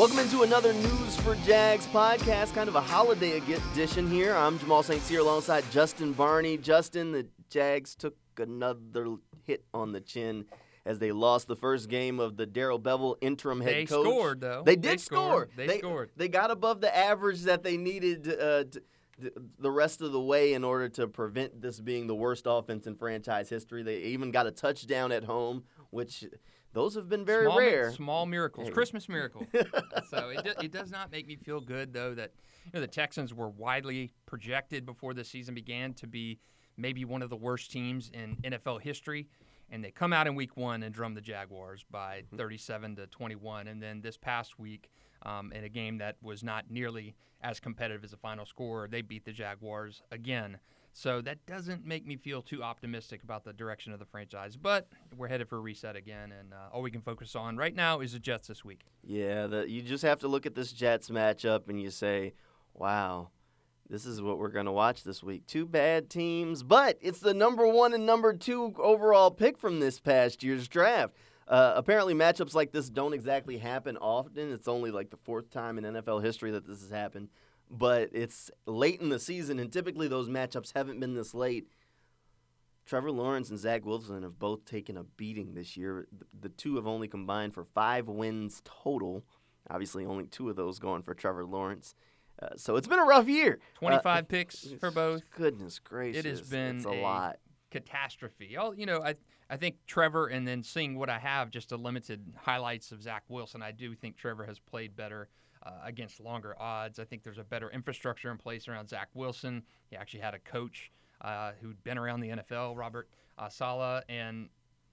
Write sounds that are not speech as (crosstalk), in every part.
Welcome into another News for Jags podcast, kind of a holiday edition here. I'm Jamal St. Cyr alongside Justin Varney. Justin, the Jags took another hit on the chin as they lost the first game of the Darrell Bevell interim head they coach. They scored, though. They did they score. They, they, scored. They got above the average that they needed uh, to, the rest of the way in order to prevent this being the worst offense in franchise history. They even got a touchdown at home, which those have been very small, rare. Small miracles, Hey. Christmas miracle. (laughs) so it, do, it does not make me feel good though that you know the Texans were widely projected before the season began to be maybe one of the worst teams in NFL history. And they come out in week one and drum the Jaguars by 37 to 21. And then this past week, um, in a game that was not nearly as competitive as the final score, they beat the Jaguars again. So that doesn't make me feel too optimistic about the direction of the franchise. But we're headed for a reset again, and uh, all we can focus on right now is the Jets this week. Yeah, the, you just have to look at this Jets matchup and you say, wow, this is what we're going to watch this week. Two bad teams, but it's the number one and number two overall pick from this past year's draft. Uh, apparently, matchups like this don't exactly happen often. It's only like the fourth time in NFL history that this has happened, but it's late in the season, and typically those matchups haven't been this late. Trevor Lawrence and Zach Wilson have both taken a beating this year. The two have only combined for five wins total. Obviously, only two of those going for Trevor Lawrence. Uh, so it's been a rough year. 25 Uh, (laughs) picks for both. Goodness gracious, It has been it's a, a lot. catastrophe. All you know, I I think Trevor, and then seeing what I have, just a limited highlights of Zach Wilson. I do think Trevor has played better uh, against longer odds. I think there's a better infrastructure in place around Zach Wilson. He actually had a coach uh, who'd been around the NFL, Robert uh, Saleh, and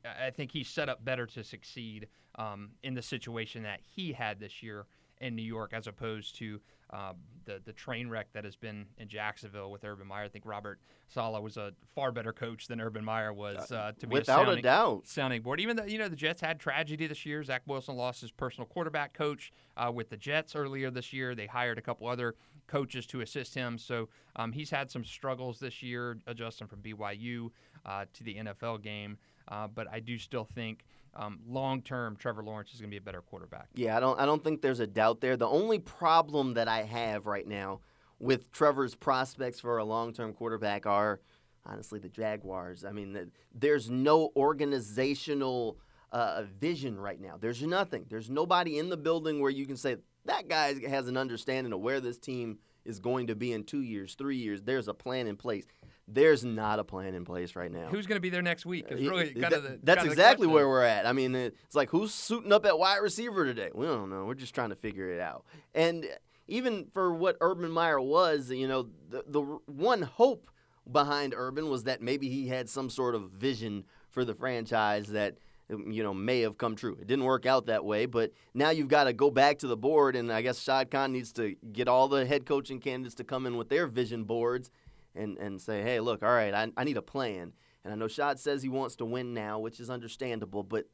I think he's set up better to succeed um, in the situation that he had this year in New York, as opposed to um, the the train wreck that has been in Jacksonville with Urban Meyer. I think Robert Saleh was a far better coach than Urban Meyer was uh, to be Without a, a doubt. sounding board. Even though you know the Jets had tragedy this year, Zach Wilson lost his personal quarterback coach uh, with the Jets earlier this year. They hired a couple other coaches to assist him, so um, he's had some struggles this year adjusting from BYU uh, to the NFL game. Uh, but I do still think um, long term Trevor Lawrence is going to be a better quarterback. Yeah, I don't. I don't think there's a doubt there. The only problem that I have right now with Trevor's prospects for a long-term quarterback are honestly the Jaguars. I mean, th- there's no organizational uh, vision right now. There's nothing. There's nobody in the building where you can say that guy has an understanding of where this team is going to be in two years, three years. There's a plan in place. There's not a plan in place right now. Who's going to be there next week? Is Uh, really kind of the, that's kind of exactly where we're at. I mean, it's like who's suiting up at wide receiver today? We don't know. We're just trying to figure it out. And even for what Urban Meyer was, you know, the, the one hope behind Urban was that maybe he had some sort of vision for the franchise that um, you know may have come true. It didn't work out that way, but now you've got to go back to the board, and I guess Shad Khan needs to get all the head coaching candidates to come in with their vision boards and and say, hey, look, all right, I, I need a plan. And I know Shad says he wants to win now, which is understandable, but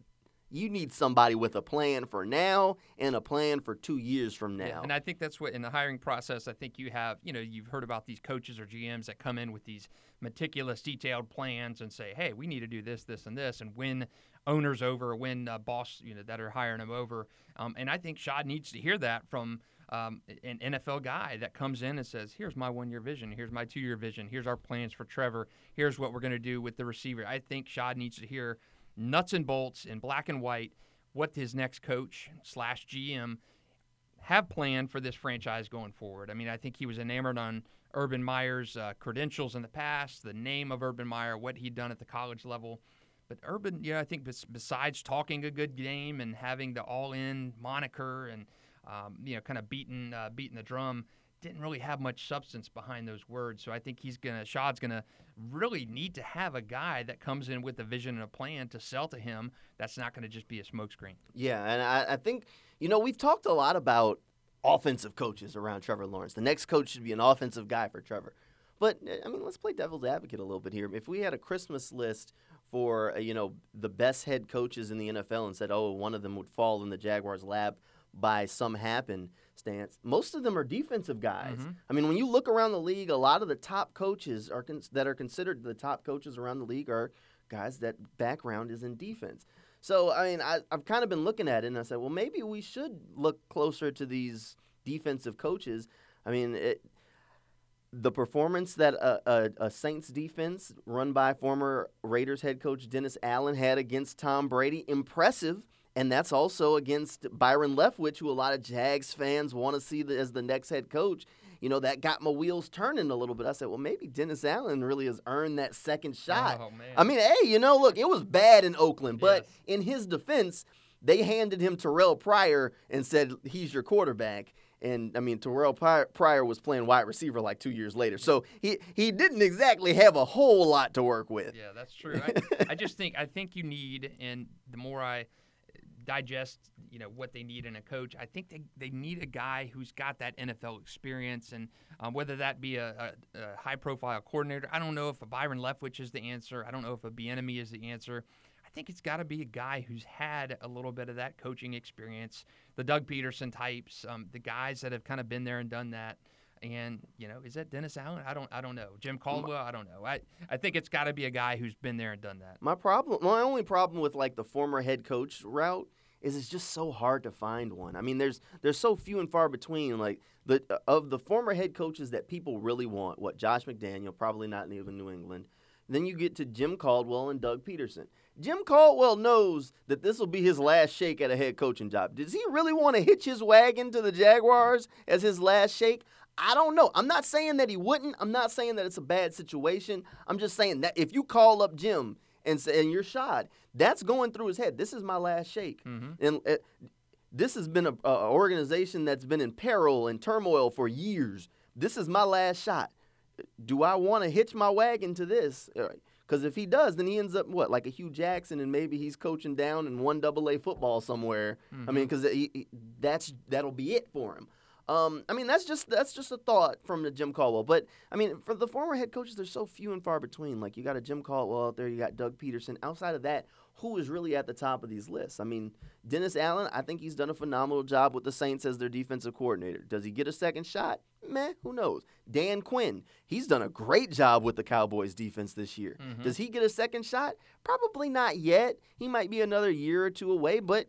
you need somebody with a plan for now and a plan for two years from now. Yeah, and I think that's what in the hiring process. I think you have, you know, you've heard about these coaches or GMs that come in with these meticulous, detailed plans and say, "Hey, we need to do this, this, and this," and win owners over, win uh, boss, you know, that are hiring them over. Um, and I think Shad needs to hear that from um, an NFL guy that comes in and says, "Here's my one-year vision. Here's my two-year vision. Here's our plans for Trevor. Here's what we're going to do with the receiver." I think Shad needs to hear nuts and bolts in black and white what his next coach slash GM have planned for this franchise going forward. I mean, I think he was enamored on Urban Meyer's uh, credentials in the past, the name of Urban Meyer, what he'd done at the college level. But Urban, you know, I think besides talking a good game and having the all-in moniker and um, you know, kind of beating uh, beating the drum, didn't really have much substance behind those words. So I think he's gonna Shad's gonna really need to have a guy that comes in with a vision and a plan to sell to him. That's not to just be a smokescreen. Yeah, and I, I think you know we've talked a lot about offensive coaches around Trevor Lawrence. The next coach should be an offensive guy for Trevor. But I mean, let's play devil's advocate a little bit here. If we had a Christmas list for uh, you know the best head coaches in the NFL and said, oh, one of them would fall in the Jaguars' lap by some happen stance, most of them are defensive guys. Mhm. I mean, when you look around the league, a lot of the top coaches are cons- that are considered the top coaches around the league are guys that background is in defense. So I mean, I, I've kind of been looking at it, and I said, well, maybe we should look closer to these defensive coaches. I mean, it, the performance that a, a, a, Saints defense run by former Raiders head coach Dennis Allen had against Tom Brady, impressive. And that's also against Byron Leftwich, who a lot of Jags fans want to see as the next head coach. You know, that got my wheels turning a little bit. I said, well, maybe Dennis Allen really has earned that second shot. Oh, man. I mean, hey, you know, look, it was bad in Oakland, but Yes. in his defense, they handed him Terrell Pryor and said, he's your quarterback. And I mean, Terrell Pryor was playing wide receiver like two years later, so he he didn't exactly have a whole lot to work with. Yeah, that's true. I, I just think I think you need, and the more I digest, you know, what they need in a coach, I think they, they need a guy who's got that NFL experience, and um, whether that be a, a, a high profile coordinator. I don't know if a Byron Leftwich is the answer. I don't know if a Bieniemy is the answer. I think it's got to be a guy who's had a little bit of that coaching experience, the Doug Pederson types, um, the guys that have kind of been there and done that. And you know, is that Dennis Allen? I don't, I don't know. Jim Caldwell? I don't know. I, I think it's got to be a guy who's been there and done that. My problem, my only problem with like the former head coach route is it's just so hard to find one. I mean, there's there's so few and far between. Like the uh, of the former head coaches that people really want, what Josh McDaniel, probably not even New England. Then you get to Jim Caldwell and Doug Pederson. Jim Caldwell knows that this will be his last shake at a head coaching job. Does he really want to hitch his wagon to the Jaguars as his last shake? I don't know. I'm not saying that he wouldn't. I'm not saying that it's a bad situation. I'm just saying that if you call up Jim and say and you're shot, that's going through his head. This is my last shake, Mm-hmm. and uh, this has been a, a organization that's been in peril and turmoil for years. This is my last shot. Do I want to hitch my wagon to this? Because if he does, then he ends up what like a Hue Jackson, and maybe he's coaching down in one double A football somewhere. I mean, because that's that'll be it for him. Um, I mean, that's just that's just a thought from the Jim Caldwell. But I mean, for the former head coaches, they're so few and far between. Like you got a Jim Caldwell out there, you got Doug Pederson. Outside of that, who is really at the top of these lists? I mean, Dennis Allen, I think he's done a phenomenal job with the Saints as their defensive coordinator. Does he get a second shot? Meh, who knows? Dan Quinn, he's done a great job with the Cowboys defense this year. Does he get a second shot? Probably not yet. He might be another year or two away, but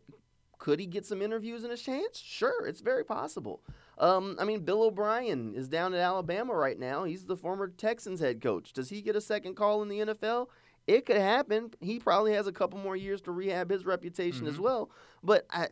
could he get some interviews and a chance? Sure, it's very possible. Um, I mean, Bill O'Brien is down at Alabama right now. He's the former Texans head coach. Does he get a second call in the NFL? It could happen. He probably has a couple more years to rehab his reputation as well. But I,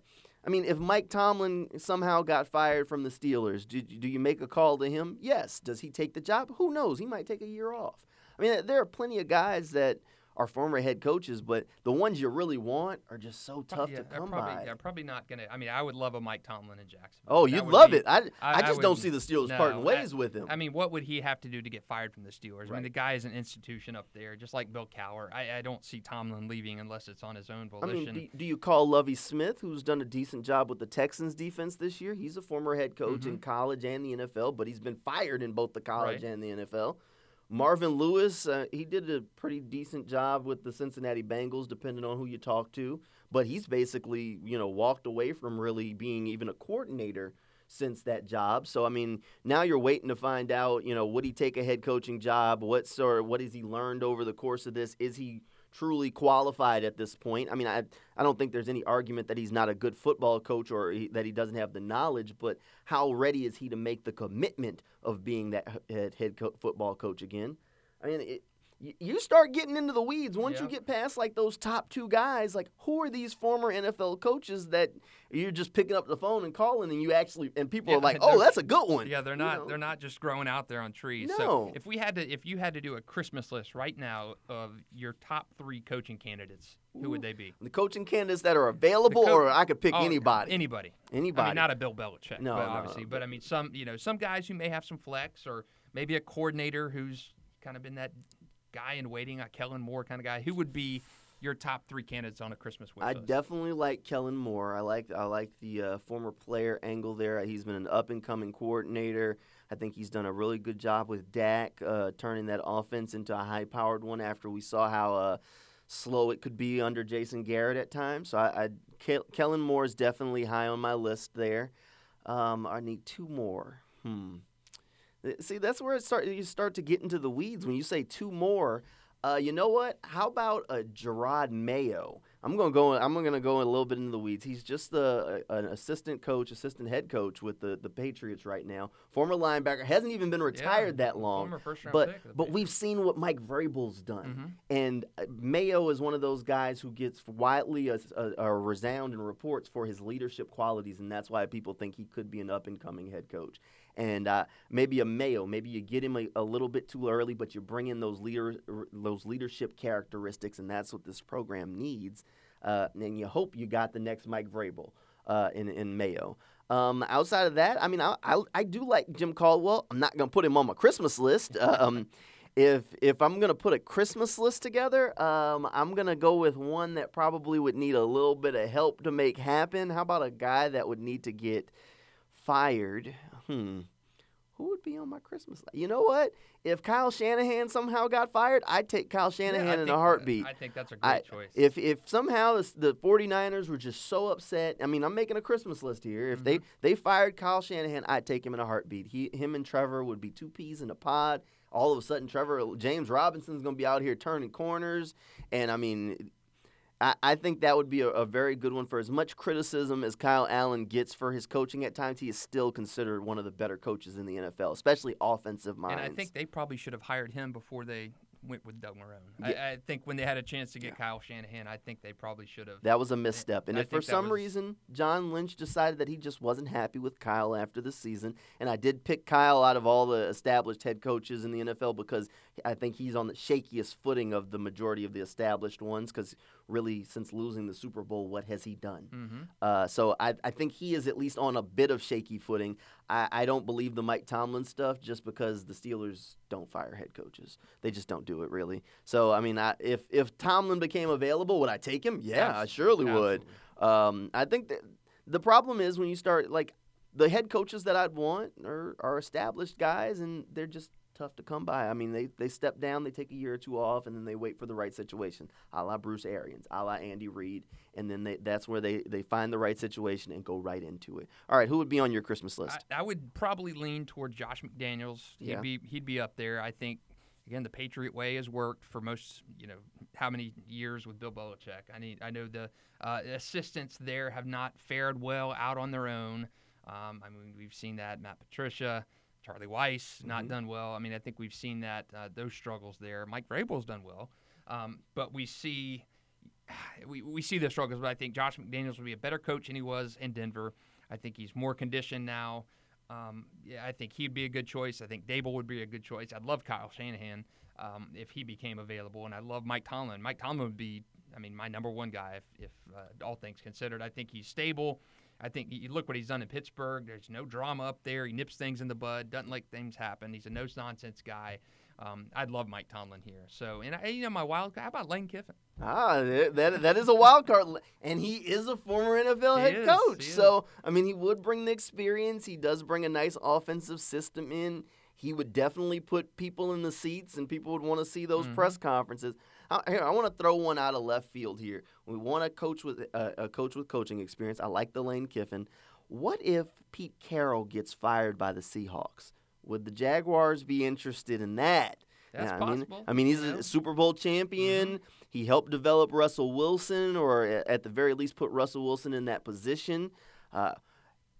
I mean, if Mike Tomlin somehow got fired from the Steelers, do, do you make a call to him? Yes. Does he take the job? Who knows? He might take a year off. I mean, there are plenty of guys that are former head coaches, but the ones you really want are just so tough yeah, to come probably, by. They're probably not gonna. I mean, I would love a Mike Tomlin in Jackson. Oh, you'd love be- it. I, I, I just don't see the Steelers no, parting I- ways with him. I mean, what would he have to do to get fired from the Steelers? I mean, the guy is an institution up there, just like Bill Cowher. I, I don't see Tomlin leaving unless it's on his own volition. I mean, do, do you call Lovie Smith, who's done a decent job with the Texans defense this year? He's a former head coach in college and the NFL, but he's been fired in both the college Mm-hmm. Right. and the NFL. Marvin Lewis, uh, he did a pretty decent job with the Cincinnati Bengals, depending on who you talk to. But he's basically, you know, walked away from really being even a coordinator since that job. So I mean, now you're waiting to find out, you know, would he take a head coaching job? What sort what has he learned over the course of this? Is he truly qualified at this point? I mean, I I don't think there's any argument that he's not a good football coach or he, that he doesn't have the knowledge, but how ready is he to make the commitment of being that head head co- football coach again? I mean, it, you start getting into the weeds once you get past like those top two guys. Like, who are these former NFL coaches that you're just picking up the phone and calling, and you actually and people Yeah, are like, (laughs) "Oh, that's a good one." Yeah, they're You not. know? They're not just growing out there on trees. No. So if we had to, if you had to do a Christmas list right now of your top three coaching candidates, who would they be? The coaching candidates that are available, co- or I could pick Oh, anybody. Anybody. Anybody. I mean, not a Bill Belichick, No, but no, obviously. no, But I mean, some you know, some guys who may have some flex, or maybe a coordinator who's kind of been that guy in waiting, a Kellen Moore kind of guy. Who would be your top three candidates on a Christmas wish I list? definitely like Kellen Moore. I like I like the uh, former player angle there. He's been an up and coming coordinator. I think he's done a really good job with Dak, uh, turning that offense into a high powered one. After we saw how uh, slow it could be under Jason Garrett at times, so I, I Ke- Kellen Moore is definitely high on my list there. Um, I need two more. Hmm. See, that's where it start. You start to get into the weeds when you say two more. Uh, you know what? How about a Jerod Mayo? I'm gonna go. I'm gonna go a little bit into the weeds. He's just the an assistant coach, assistant head coach with the, the Patriots right now. Former linebacker, hasn't even been retired Yeah, that long. but but we've seen what Mike Vrabel's done, Mhm. and uh, Mayo is one of those guys who gets widely a, a, a resound in reports for his leadership qualities, and that's why people think he could be an up and coming head coach. And uh, maybe a Mayo, maybe you get him a, a little bit too early, but you bring in those leader those leadership characteristics, and that's what this program needs. Uh, and you hope you got the next Mike Vrabel uh, in in Mayo. Um, outside of that, I mean, I, I, I do like Jim Caldwell. I'm not gonna put him on my Christmas list. (laughs) Um, if if I'm gonna put a Christmas list together, um, I'm gonna go with one that probably would need a little bit of help to make happen. How about a guy that would need to get fired? Hmm. Who would be on my Christmas list? You know what? If Kyle Shanahan somehow got fired, I'd take Kyle Shanahan Yeah, in a heartbeat. I think that's a great I- choice. If if somehow the, the 49ers were just so upset, I mean, I'm making a Christmas list here. If they Mm-hmm. they fired Kyle Shanahan, I'd take him in a heartbeat. He him and Trevor would be two peas in a pod. All of a sudden, Trevor James Robinson's going to be out here turning corners, and I mean. I, I think that would be a, a very good one for as much criticism as Kyle Allen gets for his coaching at times. He is still considered one of the better coaches in the NFL, especially offensive minds. and I think they probably should have hired him before they went with Doug Marrone. Yeah. I, I think when they had a chance to get Kyle Shanahan, I think they probably should have. That was a misstep. And if for some was- reason John Lynch decided that he just wasn't happy with Kyle after the season, and I did pick Kyle out of all the established head coaches in the NFL because I think he's on the shakiest footing of the majority of the established ones because really, since losing the Super Bowl, what has he done? hmm Uh, so I, I think he is at least on a bit of shaky footing. I, I don't believe the Mike Tomlin stuff just because the Steelers don't fire head coaches. They just don't do it really. So I mean, I, if if Tomlin became available, would I take him? Yeah, I Abs- surely would. Um, I think that the problem is when you start like the head coaches that I'd want are, are established guys, and they're just tough to come by. I mean, they they step down, they take a year or two off, and then they wait for the right situation, a la Bruce Arians, a la Andy Reid, and then they, that's where they, they find the right situation and go right into it. All right, who would be on your Christmas list? I, I would probably lean toward Josh McDaniels. He'd Yeah. be he'd be up there. I think again the Patriot way has worked for most you know how many years with Bill Belichick. I need I know the uh, assistants there have not fared well out on their own. Um, I mean we've seen that Matt Patricia. Charlie Weis not Mhm. done well. I mean, I think we've seen that uh, those struggles there. Mike Vrabel's done well, um, but we see (sighs) we, we see the struggles. But I think Josh McDaniels will be a better coach than he was in Denver. I think he's more conditioned now. Um, yeah, I think he'd be a good choice. I think Dable would be a good choice. I'd love Kyle Shanahan um, if he became available, and I love Mike Tomlin. Mike Tomlin would be, I mean, my number one guy if, if uh, all things considered. I think he's stable. I think you look what he's done in Pittsburgh. There's no drama up there. He nips things in the bud. Doesn't let things happen. He's a no nonsense guy. Um, I'd love Mike Tomlin here. So, and I, you know, my wild guy. How about Lane Kiffin? Ah, that, that, that is a wild card, and he is a former NFL He head is, coach. he. So I mean, he would bring the experience. He does bring a nice offensive system in. He would definitely put people in the seats, and people would want to see those Mhm. press conferences. I, here, I want to throw one out of left field here. We want a coach with uh, a coach with coaching experience. I like the Lane Kiffin. What if Pete Carroll gets fired by the Seahawks? Would the Jaguars be interested in that? That's Yeah, I mean, possible. I mean, he's? Mm-hmm. a Super Bowl champion. He helped develop Russell Wilson, or at the very least, put Russell Wilson in that position. Uh,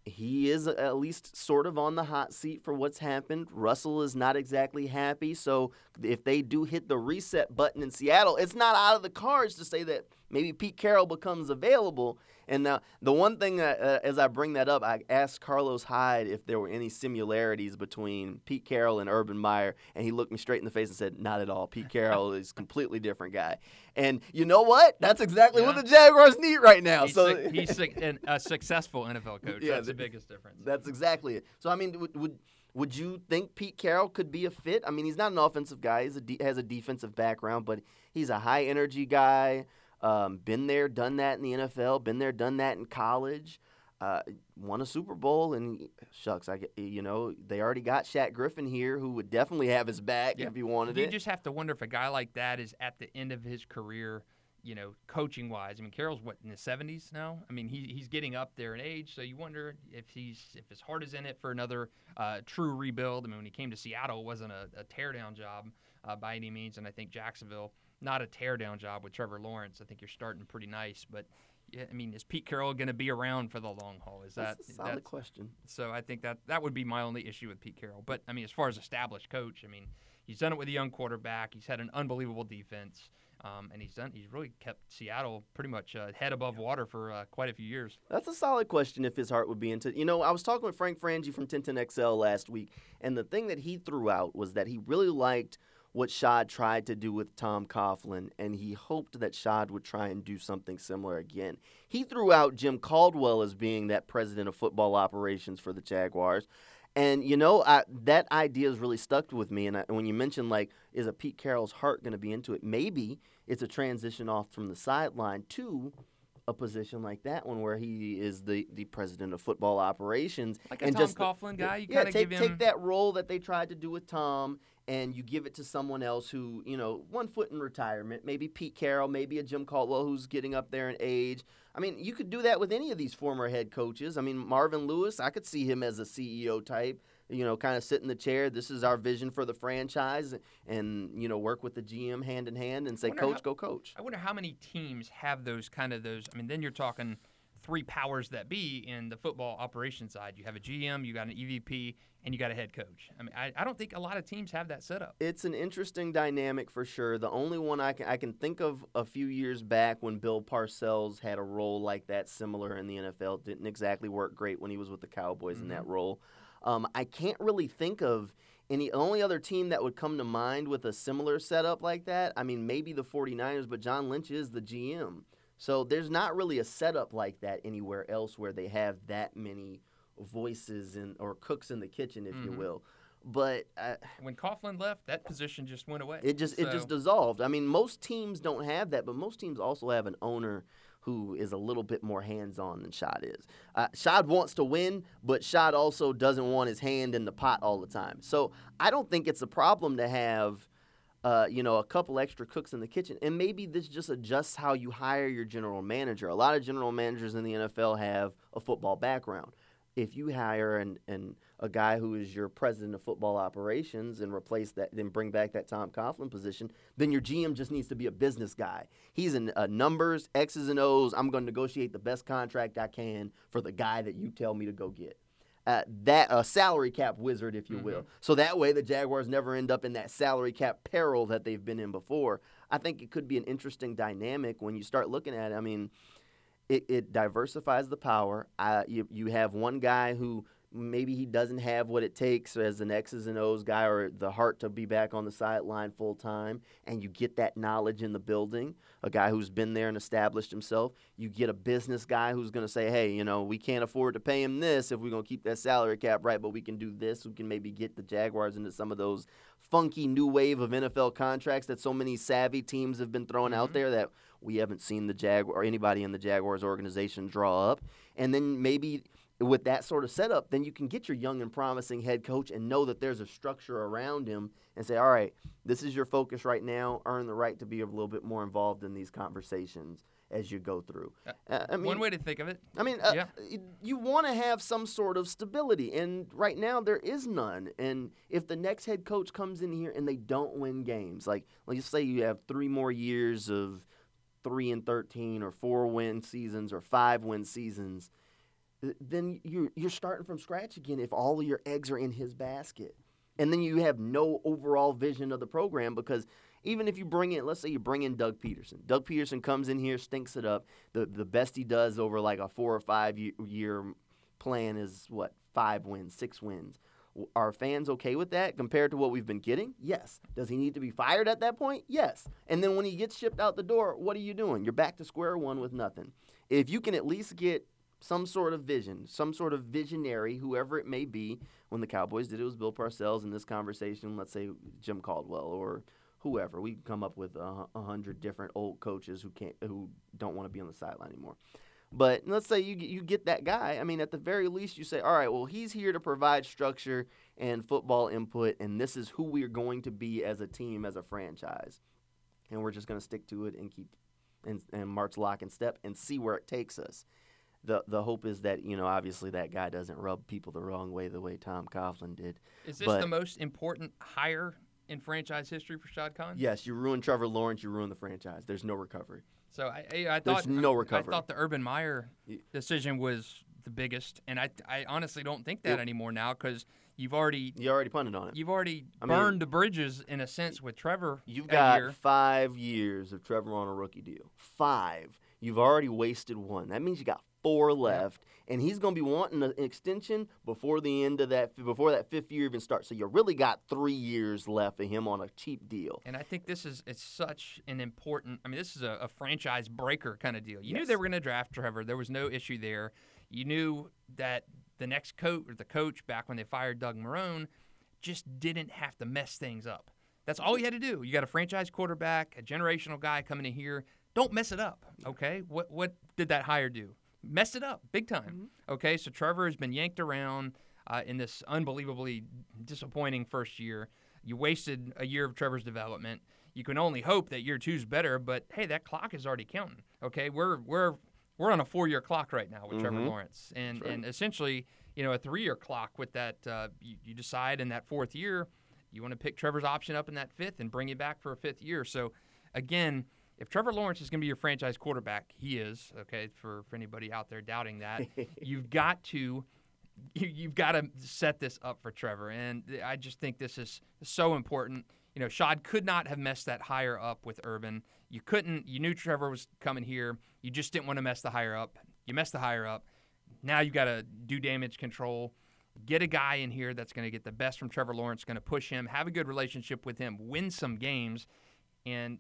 he is at least sort of on the hot seat for what's happened. Russell is not exactly happy. So if they do hit the reset button in Seattle, it's not out of the cards to say that maybe Pete Carroll becomes available. And now the one thing that, uh, as I bring that up, I asked Carlos Hyde if there were any similarities between Pete Carroll and Urban Meyer, and he looked me straight in the face and said, "Not at all. Pete Carroll is a completely different guy." And you know what? That's exactly what Yeah. the Jaguars need right now. He's, so suc- (laughs) he's an- a successful NFL coach. Yeah, That's the th- biggest difference. That's exactly it. So I mean, would would would you think Pete Carroll could be a fit? I mean, he's not an offensive guy. He de- has a defensive background, but he's a high energy guy. Um, been there, done that in the NFL. Been there, done that in college. Uh, won a Super Bowl, and shucks, I you know they already got Shaq Griffin here, who would definitely have his back Yeah. if he wanted you it. You just have to wonder if a guy like that is at the end of his career, you know, coaching wise. I mean, Carroll's what in his seventies now. I mean, he, he's getting up there in age, so you wonder if he's if his heart is in it for another uh, true rebuild. I mean, when he came to Seattle, it wasn't a, a teardown job. uh, by any means. And I think Jacksonville, not a teardown job with Trevor Lawrence. I think you're starting pretty nice, but yeah, I mean, is Pete Carroll going to be around for the long haul? Is That's that a solid question. So I think that that would be my only issue with Pete Carroll. But I mean, as far as established coach, I mean, he's done it with a young quarterback. He's had an unbelievable defense. Um, and he's done. He's really kept Seattle pretty much uh, head above water for uh, quite a few years. That's a solid question. If his heart would be into, you know, I was talking with Frank Frangie from 1010XL last week, and the thing that he threw out was that he really liked what Shad tried to do with Tom Coughlin, and he hoped that Shad would try and do something similar again. He threw out Jim Caldwell as being that president of football operations for the Jaguars. And you know I, that idea has really stuck with me. And, I, when you mentioned like, is a Pete Carroll's heart going to be into it? Maybe it's a transition off from the sideline to a position like that one where he is the, the president of football operations Like a and Tom just the- Coughlin guy, you yeah, take give him take that role that they tried to do with Tom, and you give it to someone else who you know one foot in retirement. Maybe Pete Carroll, maybe a Jim Caldwell who's getting up there in age. I mean, you could do that with any of these former head coaches. I mean, Marvin Lewis, I could see him as a CEO type. You know, kind of sit in the chair. This is our vision for the franchise, and you know, work with the GM hand in hand and say, "Coach, how- go coach." I wonder how many teams have those kind of those. I mean, then you're talking three powers that be in the football operations side. You have a GM, you got an EVP, and you got a head coach. I mean, I, I don't think a lot of teams have that set up. It's an interesting dynamic for sure. The only one I can I can think of a few years back when Bill Parcells had a role like that, similar in the NFL. Didn't exactly work great when he was with the Cowboys in that role. Um, I can't really think of any the only other team that would come to mind with a similar setup like that. I mean, maybe the 49ers, but John Lynch is the GM. So there's not really a setup like that anywhere else where they have that many voices and or cooks in the kitchen, if you Mhm. will. But uh, When Coughlin left, that position just went away. it just it just dissolved. I mean, most teams don't have that, but most teams also have an owner who is a little bit more hands-on than Shad is. Uh, Shad wants to win, but Shad also doesn't want his hand in the pot all the time. So I don't think it's a problem to have. Uh, you know, a couple extra cooks in the kitchen, and maybe this just adjusts how you hire your general manager. A lot of general managers in the NFL have a football background. If you hire an, an a guy who is your president of football operations and replace that, then bring back that Tom Coughlin position, then your GM just needs to be a business guy. He's in uh, numbers, X's and O's. I'm going to negotiate the best contract I can for the guy that you tell me to go get. Uh, that a salary cap wizard, if you will. So that way, the Jaguars never end up in that salary cap peril that they've been in before. I think it could be an interesting dynamic when you start looking at it. I mean, it, it diversifies the power. Uh, you, you have one guy who maybe he doesn't have what it takes as an X's and O's guy or the heart to be back on the sideline full time, and you get that knowledge in the building. A guy who's been there and established himself. You get a business guy who's going to say, hey, you know, we can't afford to pay him this if we're going to keep that salary cap right, but we can do this. We can maybe get the Jaguars into some of those funky new wave of NFL contracts that so many savvy teams have been throwing out mm-hmm. there that we haven't seen the Jaguar or anybody in the Jaguars organization draw up. And then maybe with that sort of setup, then you can get your young and promising head coach and know that there's a structure around him and say, all right, this is your focus right now. Earn the right to be a little bit more involved in these conversations as you go through. Uh, I mean, One way to think of it. I mean, uh, Yeah. you want to have some sort of stability, and right now there is none. And if the next head coach comes in here and they don't win games, like let's say you have three more years of three and thirteen, or four win seasons, or five win seasons, then you're you're starting from scratch again. If all of your eggs are in his basket, and then you have no overall vision of the program because even if you bring in, let's say you bring in Doug Pederson. Doug Pederson comes in here, stinks it up. The the best he does over like a four or five ye- year plan is what five wins, six wins. Are fans okay with that compared to what we've been getting? Yes. Does he need to be fired at that point? Yes. And then when he gets shipped out the door, what are you doing? You're back to square one with nothing. If you can at least get some sort of vision, some sort of visionary, whoever it may be. When the Cowboys did it, was Bill Parcells in this conversation. Let's say Jim Caldwell or whoever. We can come up with a, a hundred different old coaches who can't, who don't want to be on the sideline anymore. But let's say you you get that guy. I mean, at the very least, you say, all right, well, he's here to provide structure and football input, and this is who we are going to be as a team, as a franchise, and we're just going to stick to it and keep and, and march lock and step and see where it takes us the the hope is that you know obviously that guy doesn't rub people the wrong way the way Tom Coughlin did. Is this But- the most important hire in franchise history for Shad Khan? Yes, you ruin Trevor Lawrence, you ruin the franchise. There's no recovery. So I, I, I There's thought no I recovery. thought the Urban Meyer decision was the biggest, and I, I honestly don't think that It- anymore now because you've already You already punted on it. you've already I mean- burned the bridges in a sense with Trevor. You've got year. five years of Trevor on a rookie deal. Five. You've already wasted one. That means you got four left, and he's going to be wanting an extension before the end of that before that fifth year even starts. So you really got three years left of him on a cheap deal. And I think this is it's such an important. I mean, this is a, a franchise breaker kind of deal. You knew they were going to draft Trevor. There was no issue there. You knew that the next coach or the coach back when they fired Doug Marrone just didn't have to mess things up. That's all you had to do. You got a franchise quarterback, a generational guy coming in here. Don't mess it up. Okay. What what did that hire do? Messed it up big time. Okay. So Trevor has been yanked around uh, in this unbelievably disappointing first year. You wasted a year of Trevor's development. You can only hope that year two's better, but hey, that clock is already counting. Okay, we're we're we're on a four-year clock right now with Trevor Mhm. Lawrence, and right. and essentially, you know, a three-year clock with that. Uh, you, you decide in that fourth year, you want to pick Trevor's option up in that fifth and bring it back for a fifth year. So, again, if Trevor Lawrence is going to be your franchise quarterback, he is. Okay, for for anybody out there doubting that, (laughs) you've got to you, you've got to set this up for Trevor. And I just think this is so important. You know, Shad could not have messed that higher up with Urban. You couldn't. You knew Trevor was coming here. You just didn't want to mess the higher up. You messed the higher up. Now you've got to do damage control. Get a guy in here that's going to get the best from Trevor Lawrence, going to push him, have a good relationship with him, win some games, and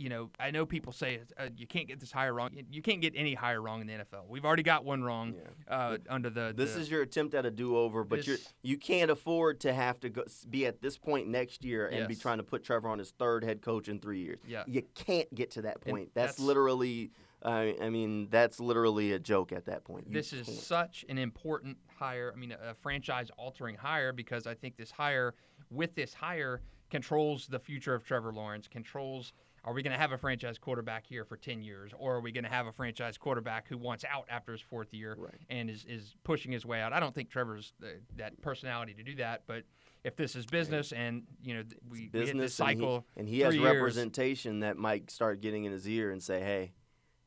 you know, I know people say uh, you can't get this higher wrong. You can't get any higher wrong in the NFL. We've already got one wrong uh, under the. This the- is your attempt at a do-over, but you're, you can't afford to have to go, be at this point next year and be trying to put Trevor on his third head coach in three years. Yeah. You can't get to that point. That's, that's- literally, I I mean, that's literally a joke at that point. You this is can't. such an important hire. I mean, a, a franchise-altering hire because I think this hire, with this hire, controls the future of Trevor Lawrence. Controls. Are we going to have a franchise quarterback here for 10 years, or are we going to have a franchise quarterback who wants out after his fourth year Right. and is, is pushing his way out? I don't think Trevor's uh, that personality to do that, but if this is business and you know th- we, we hit this cycle, and he, and he has years. representation that might start getting in his ear and say, "Hey,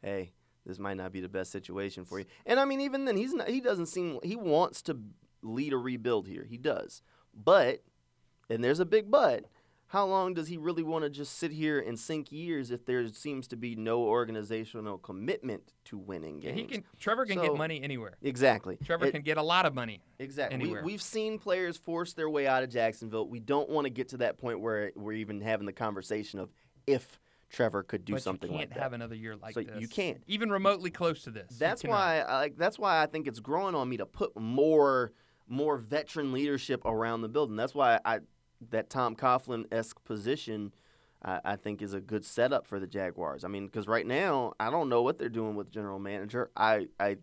hey, this might not be the best situation for you." And I mean, even then, he's not, he doesn't seem he wants to lead a rebuild here. He does, but and there's a big but. How long does he really want to just sit here and sink years if there seems to be no organizational commitment to winning Yeah, games? he can. Trevor can So- get money anywhere. exactly. Trevor It- can get a lot of money. Exactly. We, anywhere. we've seen players force their way out of Jacksonville. We don't want to get to that point where we're even having the conversation of if Trevor could do but something you can't like have another year like So this. you can't. even remotely close to this. That's why I like. That's why I think it's growing on me to put more more veteran leadership around the building. That's why I that Tom Coughlin esque position. I I think is a good setup for the Jaguars. I mean, because right now I don't know what they're doing with general manager. I, I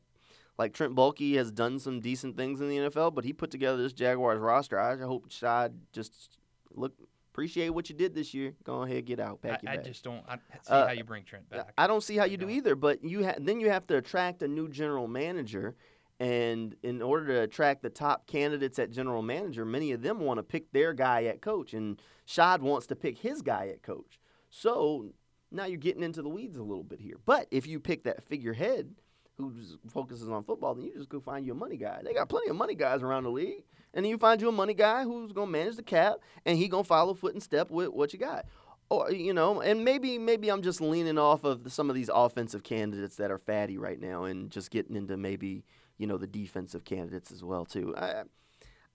like Trent Baalke has done some decent things in the NFL, but he put together this Jaguars roster. I hope Shad just look appreciate what you did this year. Go ahead, get out, pack your I, I just don't I see Uh, how you bring Trent back. I don't see how you I do either. But you ha- then you have to attract a new general manager, and in order to attract the top candidates at general manager, many of them want to pick their guy at coach, and Shad wants to pick his guy at coach. So now you're getting into the weeds a little bit here. But if you pick that figurehead who focuses on football, then you just go find you a money guy. They got plenty of money guys around the league. And then you find you a money guy who's gonna manage the cap and he gonna follow foot and step with what you got. Or you know, and maybe maybe I'm just leaning off of some of these offensive candidates that are fatty right now and just getting into maybe you know the defensive candidates as well too. I,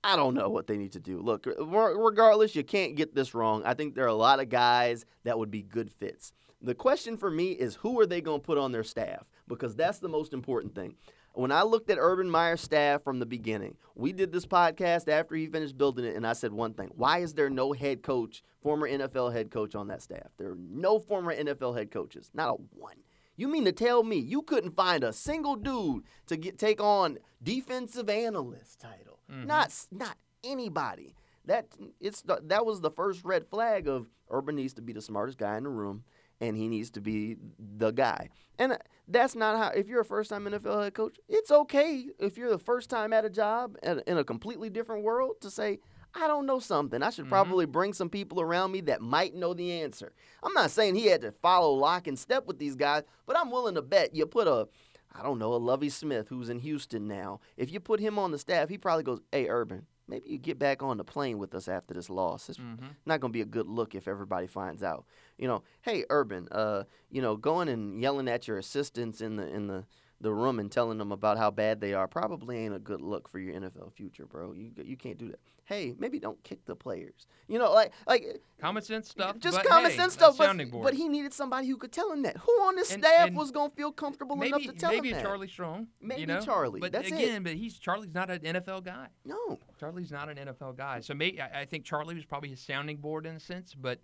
I don't know what they need to do. Look, regardless, you can't get this wrong. I think there are a lot of guys that would be good fits. The question for me is who are they going to put on their staff? Because that's the most important thing. When I looked at Urban Meyer's staff from the beginning, we did this podcast after he finished building it, and I said one thing why is there no head coach, former NFL head coach on that staff? There are no former NFL head coaches, not a one. You mean to tell me you couldn't find a single dude to get take on defensive analyst title? Not s- not anybody. That it's the, that was the first red flag of Urban needs to be the smartest guy in the room, and he needs to be the guy. And uh, that's not how. If you're a first time NFL head coach, it's okay if you're the first time at a job in a completely different world to say, I don't know something. I should Mhm. probably bring some people around me that might know the answer. I'm not saying he had to follow lock and step with these guys, but I'm willing to bet you put a, I don't know, a Lovie Smith who's in Houston now. If you put him on the staff, he probably goes, "Hey, Urban, maybe you get back on the plane with us after this loss. It's Mm-hmm. not going to be a good look if everybody finds out. You know, hey, Urban, uh, you know, going and yelling at your assistants in the in the the room and telling them about how bad they are probably ain't a good look for your NFL future, bro. You you can't do that. Hey, maybe don't kick the players. You know, like like uh, Common sense stuff. just common hey, sense stuff. But, but he needed somebody who could tell him that. Who on this And- staff and was gonna feel comfortable enough to tell maybe him that? Maybe Charlie Strong. Maybe you know? Charlie, But that's it. again, but he's Charlie's not an NFL guy. No, Charlie's not an NFL guy. So maybe I, I think Charlie was probably his sounding board in a sense. But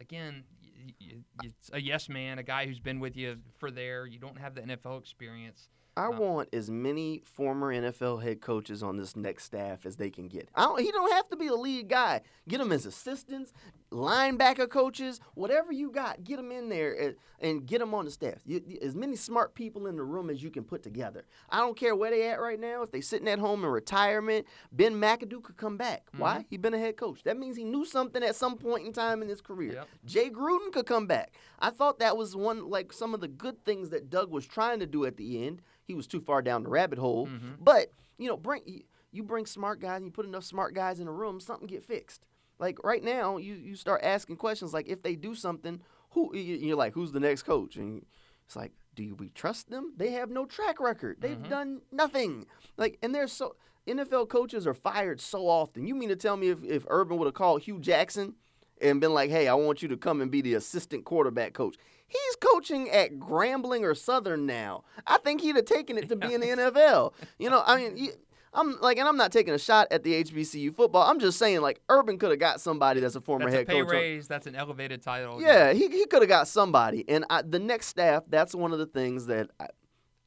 again, it's a yes man, a guy who's been with you for there. You don't have the NFL experience. I Uh, want as many former NFL head coaches on this next staff as they can get. I don't, he don't have to be the lead guy. Get him as assistants, linebacker coaches, whatever you got. Get them in there and, and get them on the staff. You, you- as many smart people in the room as you can put together. I don't care where they at right now. If they sitting at home in retirement, Ben McAdoo could come back. Why? He been a head coach. That means he knew something at some point in time in his career. Yep. Jay Gruden could come back. I thought that was one like some of the good things that Doug was trying to do at the end. He was too far down the rabbit hole. Mhm. But you know, bring you- you bring smart guys and you put enough smart guys in a room, something get fixed. Like right now, you you start asking questions like if they do something, who you- you're like, who's the next coach? And it's like, do we trust them? They have no track record. They've Mhm. done nothing. Like, and they're so NFL coaches are fired so often. You mean to tell me if, if Urban would have called Hue Jackson and been like, hey, I want you to come and be the assistant quarterback coach. He's coaching at Grambling or Southern now. I think he'd have taken it to be in the (laughs) NFL. You know, I mean, you- I'm like, and I'm not taking a shot at the HBCU football. I'm just saying, like, Urban could have got somebody that's a former That's a head pay coach. raise. That's an elevated title. yeah, he, he could have got somebody. And I, the next staff, that's one of the things that I,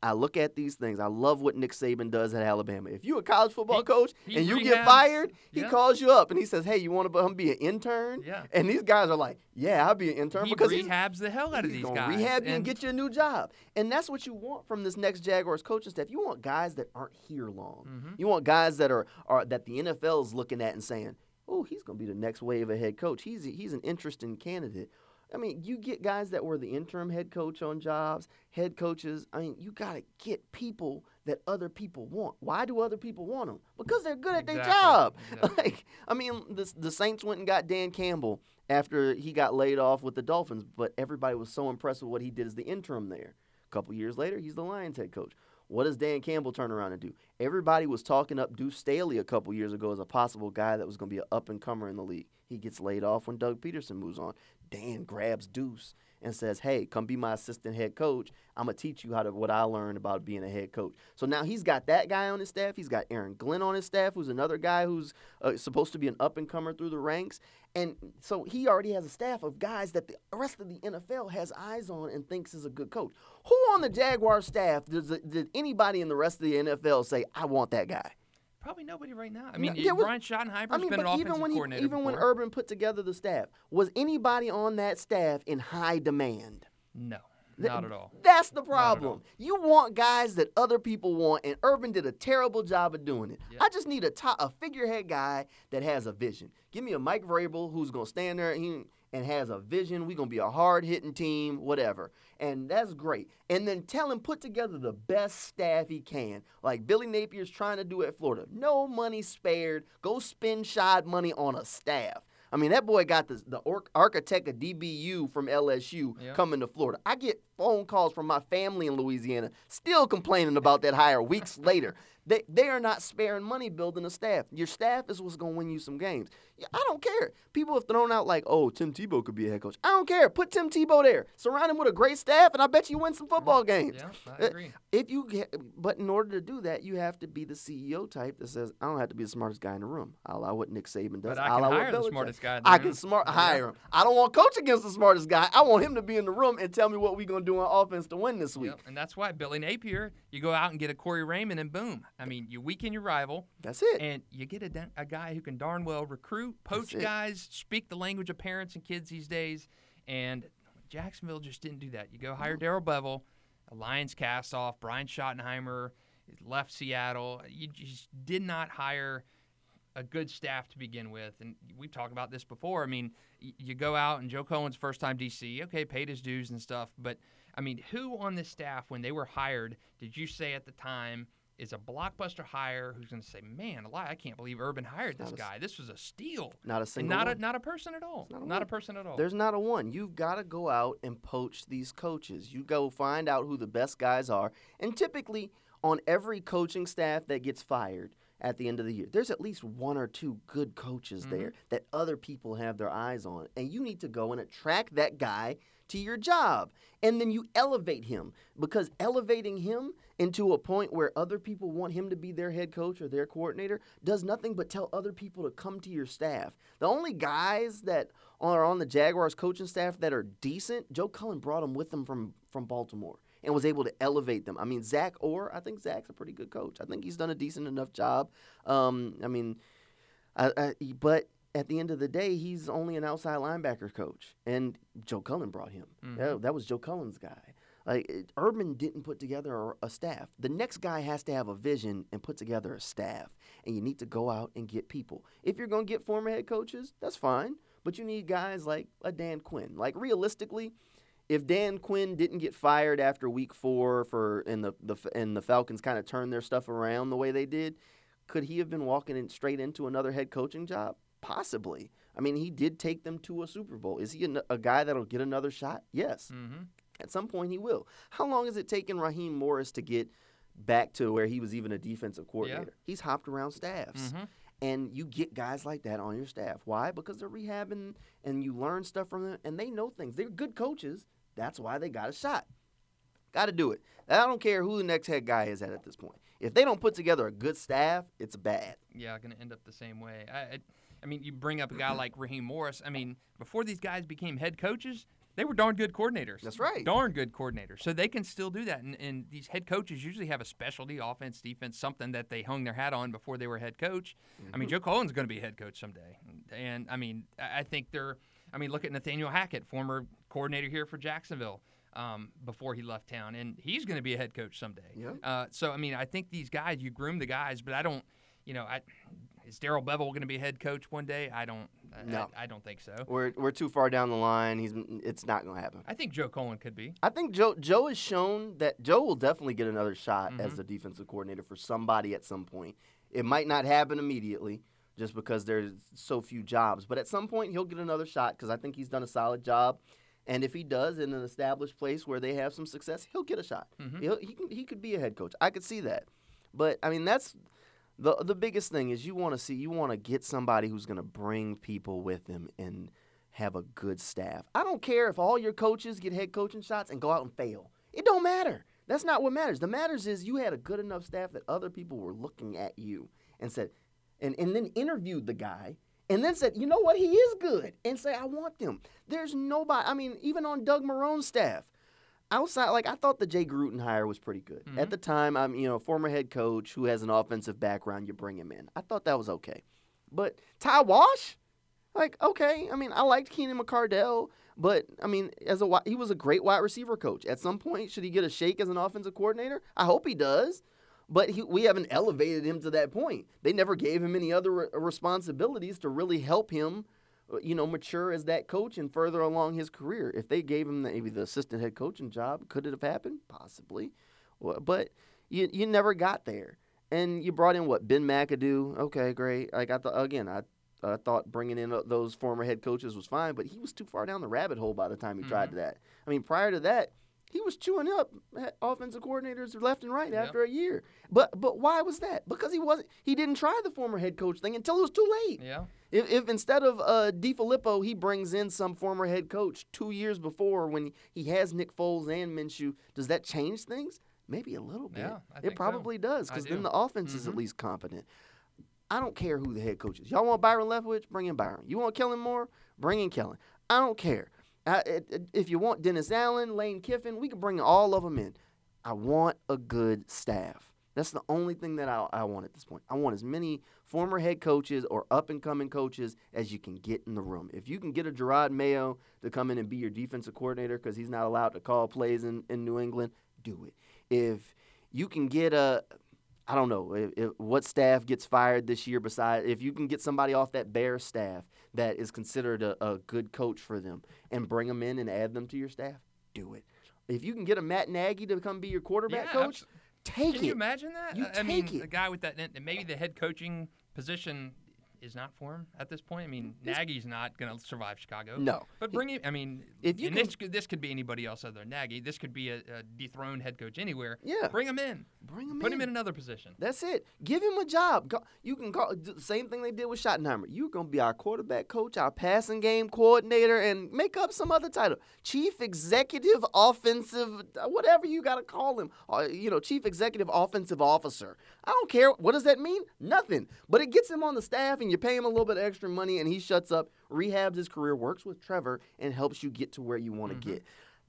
I look at these things. I love what Nick Saban does at Alabama. If you're a college football He- coach he and you get fired, he yeah. calls you up and he says, "Hey, you want to be an intern?" Yeah. And these guys are like, "Yeah, I'll be an intern He because rehabs the hell out of these guys. rehab you and get you a new job." And that's what you want from this next Jaguars coaching staff. You want guys that aren't here long. Mhm. You want guys that are, are that the NFL is looking at and saying, "Oh, he's going to be the next wave of head coach. He's he's an interesting candidate." I mean, you get guys that were the interim head coach on jobs, head coaches. I mean, you got to get people that other people want. Why do other people want them? Because they're good at their job. exactly. (laughs) Like, I mean, the the Saints went and got Dan Campbell after he got laid off with the Dolphins, but everybody was so impressed with what he did as the interim there. A couple years later, he's the Lions head coach. What does Dan Campbell turn around and do? Everybody was talking up Deuce Staley a couple years ago as a possible guy that was going to be an up and comer in the league. He gets laid off when Doug Pederson moves on. Dan grabs Deuce and says, "Hey, come be my assistant head coach. I'm gonna teach you how to what I learned about being a head coach." So now he's got that guy on his staff. He's got Aaron Glenn on his staff, who's another guy who's uh, supposed to be an up and comer through the ranks. And so he already has a staff of guys that the rest of the NFL has eyes on and thinks is a good coach. Who on the Jaguar staff does did anybody in the rest of the NFL say, "I want that guy"? Probably nobody right now. I No, mean, there was- Brian Schottenheimer's I mean, been an offensive even when he, coordinator even when. Urban put together the staff, was anybody on that staff in high demand? no, Th- not at all. That's the problem. You want guys that other people want, and Urban did a terrible job of doing it. Yeah. I just need a top, a figurehead guy that has a vision. Give me a Mike Vrabel who's gonna stand there and, he- and has a vision. We're gonna be a hard hitting team, whatever, and that's great. And then tell him put together the best staff he can, like Billy Napier's trying to do at Florida. No money spared. Go spend Shad money on a staff. I mean, that boy got the, the architect of DBU from LSU Yeah. coming to Florida. I get phone calls from my family in Louisiana still complaining about that hire weeks later. They, they are not sparing money building a staff. Your staff is what's going to win you some games. Yeah, I don't care. People have thrown out like, oh, Tim Tebow could be a head coach. I don't care. Put Tim Tebow there. Surround him with a great staff, and I bet you win some football games. Yeah, I Uh, agree. If you get, but in order to do that, you have to be the CEO type that says, I don't have to be the smartest guy in the room. I allow what Nick Saban does. But I can hire the smartest guy in the I can smart Yeah. hire him. I don't want coach against the smartest guy. I want him to be in the room and tell me what we're gonna do on offense to win this week. Yep, and that's why Billy Napier, you go out and get a Corey Raymond, and boom. I mean, you weaken your rival, That's it. and you get a, a guy who can darn well recruit, poach guys, speak the language of parents and kids these days. And Jacksonville just didn't do that. You go hire Darrell Bevell, a Lions cast off, Brian Schottenheimer left Seattle. You just did not hire a good staff to begin with, and we've talked about this before. I mean, you go out and Joe Cullen's first time DC, okay, paid his dues and stuff, but I mean, who on this staff when they were hired did you say at the time? Is a blockbuster hire who's going to say, "Man, alive, I can't believe Urban hired this Not a guy. This was a steal." Not a And single. not a not a person at all. not Not, a a, person at all. There's not a one. You've got to go out and poach these coaches. You go find out who the best guys are. And typically, on every coaching staff that gets fired at the end of the year, there's at least one or two good coaches mm-hmm. there that other people have their eyes on. And you need to go and attract that guy to your job. And then you elevate him because elevating him into a point where other people want him to be their head coach or their coordinator does nothing but tell other people to come to your staff. The only guys that are on the Jaguars coaching staff that are decent, Joe Cullen brought them with him from from Baltimore and was able to elevate them. I mean, Zach Orr, I think Zach's a pretty good coach. I think he's done a decent enough job. Um, I mean, I, I, but at the end of the day, he's only an outside linebacker coach, and Joe Cullen brought him. Yeah, that was Joe Cullen's guy. Like it- Urban didn't put together a, a staff. The next guy has to have a vision and put together a staff, and you need to go out and get people. If you're going to get former head coaches, that's fine, but you need guys like a Dan Quinn. Like realistically, if Dan Quinn didn't get fired after week four for and the the and the Falcons kind of turned their stuff around the way they did, could he have been walking in straight into another head coaching job? Possibly. I mean, he did take them to a Super Bowl. Is he a, a guy that'll get another shot? Yes. mm-hmm. At some point, he will. How long has it taken Raheem Morris to get back to where he was even a defensive coordinator? He's hopped around staffs. Mhm. And you get guys like that on your staff. Why? Because they're rehabbing and you learn stuff from them and they know things. They're good coaches. That's why they got a shot. Got to do it. I don't care who the next head guy is at at this point. If they don't put together a good staff, it's bad. yeah, going to end up the same way. I, I, I mean, you bring up a guy like Raheem Morris. I mean, before these guys became head coaches, they were darn good coordinators. That's right. Darn good coordinators. So they can still do that. And, and these head coaches usually have a specialty, offense, defense, something that they hung their hat on before they were head coach. I Mm-hmm. mean, Joe Cullen's going to be head coach someday. And I mean, I I think they're. I mean, look at Nathaniel Hackett, former coordinator here for Jacksonville. Um, before he left town, and he's going to be a head coach someday. Yeah. Uh, so I mean, I think these guys, you groom the guys, but I don't, you know, I is Darrell Bevell going to be a head coach one day? I don't. I- No. I, I don't think so. We're, we're too far down the line. He's it's not going to happen. I think Joe Cullen could be. I think Joe Joe has shown that Joe will definitely get another shot as Mhm. the defensive coordinator for somebody at some point. It might not happen immediately just because there's so few jobs, but at some point he'll get another shot because I think he's done a solid job. And if he does in an established place where they have some success, he'll get a shot. Mhm. He'll, he can, he could be a head coach. I could see that. But I mean that's the the biggest thing is you want to see you want to get somebody who's going to bring people with them and have a good staff. I don't care if all your coaches get head coaching shots and go out and fail. It don't matter. That's not what matters. The matters is you had a good enough staff that other people were looking at you and said and, and then interviewed the guy and then said, you know what, he is good. And say, I want them. There's nobody I mean, even on Doug Marrone's staff, outside like I thought the Jay Gruden hire was pretty good. At mm-hmm. the time, I'm you know, former head coach who has an offensive background, you bring him in. I thought that was okay. But Ty Wash? Like, okay, I mean, I liked Keenan McCardell, but I mean, as a he was a great wide receiver coach. At some point, should he get a shake as an offensive coordinator? I hope he does. But he, we haven't elevated him to that point. They never gave him any other re- responsibilities to really help him, Uh, you know, mature as that coach and further along his career. If they gave him maybe the assistant head coaching job, could it have happened? Possibly. But you you never got there. And you brought in what Ben McAdoo. Okay, great. Like I thought again, I I thought bringing in uh, those former head coaches was fine, but he was too far down the rabbit hole by the time he tried mm-hmm. that. I mean, prior to that, he was chewing up uh, offensive coordinators left and right Yep. after a year. But but why was that? Because he wasn't he didn't try the former head coach thing until it was too late. Yeah. If, if instead of uh, DeFilippo, he brings in some former head coach two years before when he has Nick Foles and Minshew, does that change things? Maybe a little bit. Yeah, it think so. probably does because do. Mm-hmm. then the offense is at least competent. I don't care who the head coach is. Y'all want Byron Leftwich? Bring in Byron. You want Kellen Moore? Bring in Kellen. I don't care. I, if you want Dennis Allen, Lane Kiffin, we can bring all of them in. I want a good staff. That's the only thing that I, I want at this point. I want as many former head coaches or up and coming coaches as you can get in the room. If you can get a Jerod Mayo to come in and be your defensive coordinator because he's not allowed to call plays in, in New England, do it. If you can get a I don't know if, if, what staff gets fired this year. Besides, if you can get somebody off that Bears staff that is considered a, a good coach for them and bring them in and add them to your staff, do it. If you can get a Matt Nagy to come be your quarterback Yeah, coach, abs- take Can it. you imagine that? You I I mean, take it. a guy with that, maybe the head coaching position is not for him at this point. I mean, Nagy's not going to survive Chicago. No. But bring him. I mean, If you can- this could, this could be anybody else other than Nagy. This could be a, a dethroned head coach anywhere. Yeah. Bring him in. Bring him Put in. him in another position. That's it. Give him a job. Go- You can call the same thing they did with Schottenheimer. You're gonna be our quarterback coach, our passing game coordinator, and make up some other title. Chief Executive Offensive, whatever you gotta call him. Uh, you know, Chief Executive Offensive Officer. I don't care. What does that mean? Nothing. But it gets him on the staff, and you pay him a little bit of extra money, and he shuts up, rehabs his career, works with Trevor, and helps you get to where you want to get.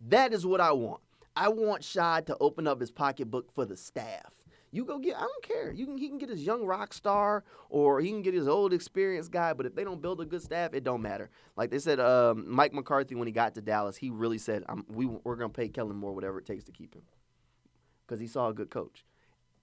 That is what I want. I want Shad to open up his pocketbook for the staff. You go get. I don't care. You can. He can get his young rock star, or he can get his old experienced guy. But if they don't build a good staff, it don't matter. Like they said, um, Mike McCarthy when he got to Dallas, he really said, I'm, "We we're gonna pay Kellen Moore whatever it takes to keep him," because he saw a good coach.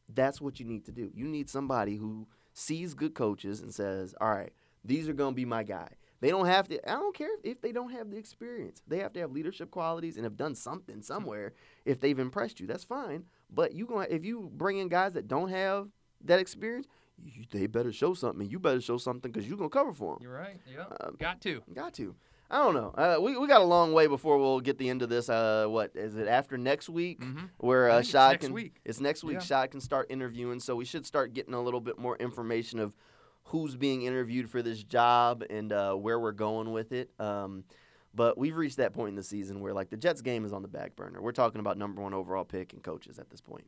That's what you need to do. You need somebody who sees good coaches and says, "All right, these are gonna be my guy." They don't have to. I don't care if they don't have the experience. They have to have leadership qualities and have done something somewhere. If they've impressed you, that's fine. But you going if you bring in guys that don't have that experience, you, they better show something. You better show something because you're gonna cover for them. You're right. Yeah. Um, Got to. Got to. I don't know. Uh, we, we got a long way before we'll get the end of this. Uh, what is it after next week? Mhm. Where uh, it's Shad next can week. it's next week. Yeah. Shad can start interviewing, so we should start getting a little bit more information of who's being interviewed for this job and uh, where we're going with it. Um, but we've reached that point in the season where like the Jets game is on the back burner. We're talking about number one overall pick and coaches at this point.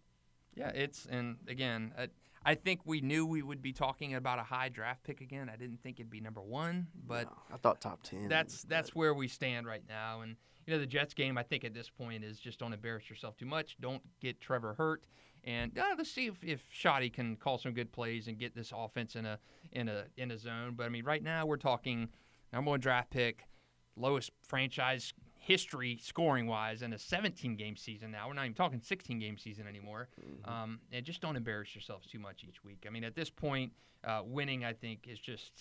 Yeah, it's and again, I, I think we knew we would be talking about a high draft pick again. I didn't think it'd be number one, but No, I thought top ten. that's that's where we stand right now. And you know, the Jets game, I think at this point is just don't embarrass yourself too much. Don't get Trevor hurt, and uh, let's see if, if Shoddy can call some good plays and get this offense in a in a in a zone. But I mean, right now we're talking number one draft pick, lowest franchise history scoring wise in a 17 game season. Now we're not even talking 16 game season anymore. Mm-hmm. Um, and just don't embarrass yourselves too much each week. I mean, at this point, uh, winning I think is just.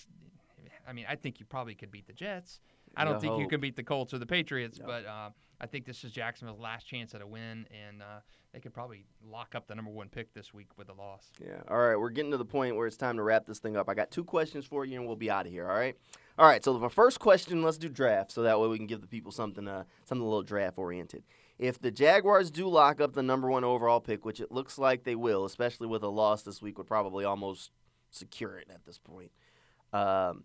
I mean, I think you probably could beat the Jets. I don't You think you hope. can beat the Colts or the Patriots, No. but uh, I think this is Jacksonville's last chance at a win, and uh, they could probably lock up the number one pick this week with a loss. Yeah. All right. We're getting to the point where it's time to wrap this thing up. I got two questions for you, and we'll be out of here. All right. All right. So the first question, let's do draft, so that way we can give the people something, uh, something a little draft oriented. If the Jaguars do lock up the number one overall pick, which it looks like they will, especially with a loss this week, would probably almost secure it at this point. Um,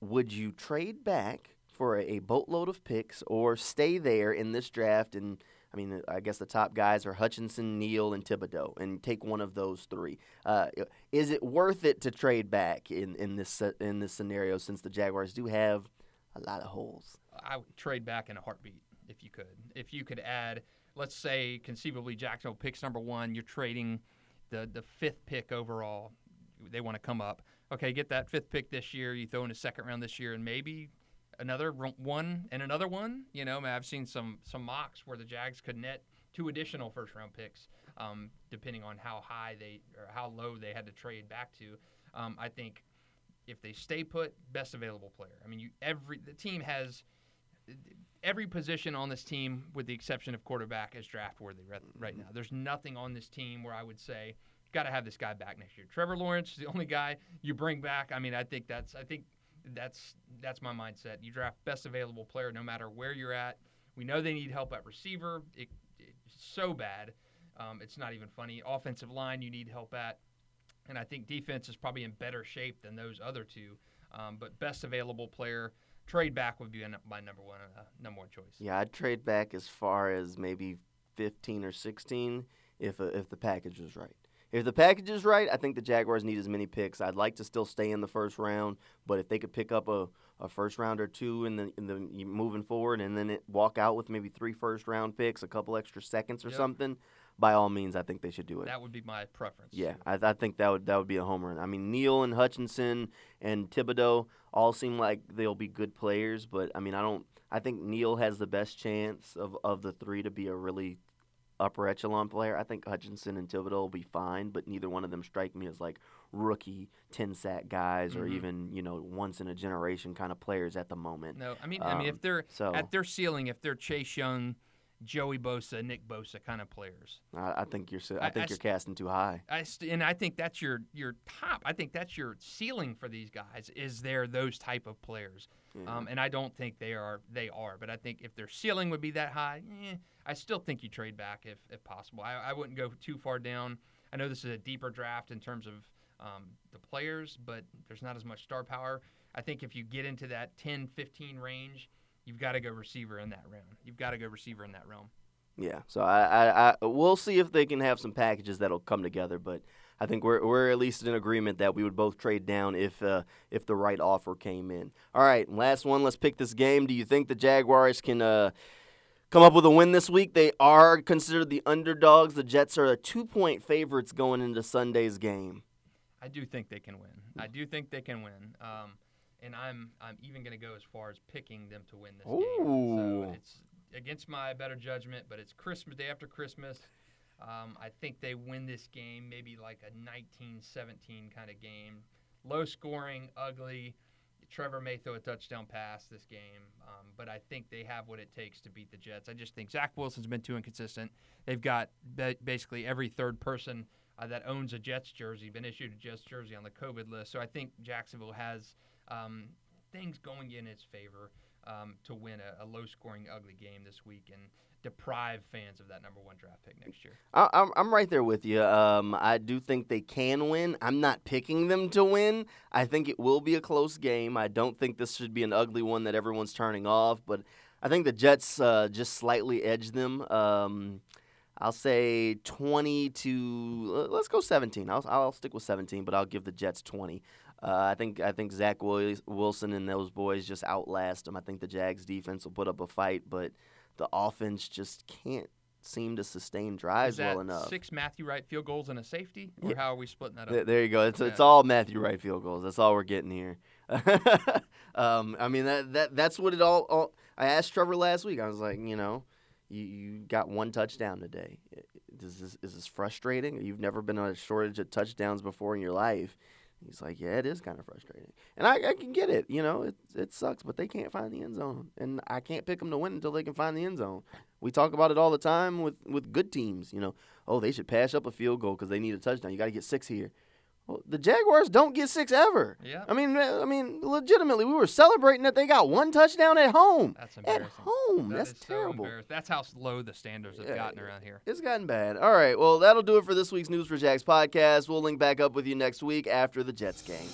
would you trade back for a, a boatload of picks or stay there in this draft and I mean, I guess the top guys are Hutchinson, Neal, and Thibodeaux, and take one of those three. Uh, is it worth it to trade back in, in this in this scenario since the Jaguars do have a lot of holes? I would trade back in a heartbeat if you could. If you could add, let's say, conceivably Jacksonville picks number one, you're trading the the fifth pick overall. They want to come up. Okay, get that fifth pick this year. You throw in a second round this year, and maybe another one and another one. You know, I've seen some some mocks where the Jags could net two additional first round picks, um, depending on how high they or how low they had to trade back to. Um, I think if they stay put, best available player. I mean, you every the team has every position on this team, with the exception of quarterback, is draft worthy right, right now. There's nothing on this team where I would say got to have this guy back next year. Trevor Lawrence is the only guy you bring back. I mean, I think that's I think that's that's my mindset. You draft best available player no matter where you're at. We know they need help at receiver. It, it's so bad. Um, it's not even funny. Offensive line, you need help at. And I think defense is probably in better shape than those other two. Um, but best available player, trade back would be my number one uh, number one choice. Yeah, I'd trade back as far as maybe 15 or 16 if uh, if the package was right. If the package is right, I think the Jaguars need as many picks. I'd like to still stay in the first round, but if they could pick up a, a first round or two in the in the moving forward, and then it, walk out with maybe three first round picks, a couple extra seconds or Yep. something, by all means, I think they should do it. That would be my preference. Yeah, I, I think that would that would be a home run. I mean, Neal and Hutchinson and Thibodeaux all seem like they'll be good players, but I mean, I don't. I think Neal has the best chance of, of the three to be a really upper echelon player. I think Hutchinson and Thibodeaux will be fine, but neither one of them strike me as like rookie ten sack guys or Mhm. even you know once in a generation kind of players at the moment. No, I mean, I mean, Um, if they're so- at their ceiling, if they're Chase Young, Joey Bosa, Nick Bosa kind of players, I, I think you're. I think I you're casting too high. I st- and I think that's your your top. I think that's your ceiling for these guys. Is they're those type of players, um, and I don't think they are. They are, but I think if their ceiling would be that high, eh, I still think you trade back if if possible. I, I wouldn't go too far down. I know this is a deeper draft in terms of um, the players, but there's not as much star power. I think if you get into that 10, 15 range, you've got to go receiver in that round. You've got to go receiver in that realm. Yeah, so I, I, I, we'll see if they can have some packages that'll come together. But I think we're we're at least in agreement that we would both trade down if uh, if the right offer came in. All right, last one. Let's pick this game. Do you think the Jaguars can uh, come up with a win this week? They are considered the underdogs. The Jets are a two point favorites going into Sunday's game. I do think they can win. I do think they can win. Um, and I'm I'm even going to go as far as picking them to win this game. So it's against my better judgment, but it's Christmas day after Christmas. Um, I think they win this game, maybe like a 19-17 kind of game, low scoring, ugly. Trevor may throw a touchdown pass this game, um, but I think they have what it takes to beat the Jets. I just think Zach Wilson's been too inconsistent. They've got ba- basically every third person uh, that owns a Jets jersey been issued a Jets jersey on the COVID list. So I think Jacksonville has um, things going in its favor um, to win a, a low-scoring, ugly game this week and deprive fans of that number one draft pick next year. I, I'm I'm right there with you. Um, I do think they can win. I'm not picking them to win. I think it will be a close game. I don't think this should be an ugly one that everyone's turning off. But I think the Jets uh, just slightly edge them. Um, I'll say 20 to let's go 17. I'll I'll stick with 17, but I'll give the Jets 20. Uh, I think I think Zach Wilson and those boys just outlast them. I think the Jags defense will put up a fight, but the offense just can't seem to sustain drives well enough. six Matthew Wright field goals and a safety, or Yeah. how are we splitting that up? There you go. It's, it's all Matthew Wright field goals. That's all we're getting here. (laughs) um, I mean that, that that's what it all, all. I asked Trevor last week. I was like, you know, you, you got one touchdown today. Is this, is this frustrating? You've never been on a shortage of touchdowns before in your life. He's like, yeah, it is kind of frustrating, and I, I can get it. You know, it it sucks, but they can't find the end zone, and I can't pick them to win until they can find the end zone. We talk about it all the time with with good teams. You know, oh, they should pass up a field goal because they need a touchdown. You got to get six here. Well, the Jaguars don't get six ever. Yeah, I mean, I mean, legitimately, we were celebrating that they got one touchdown at home. that's embarrassing. At home, That that's is so terrible. That's how low the standards have Yeah, gotten around here. It's gotten bad. All right, well, that'll do it for this week's News for Jacks podcast. We'll link back up with you next week after the Jets game.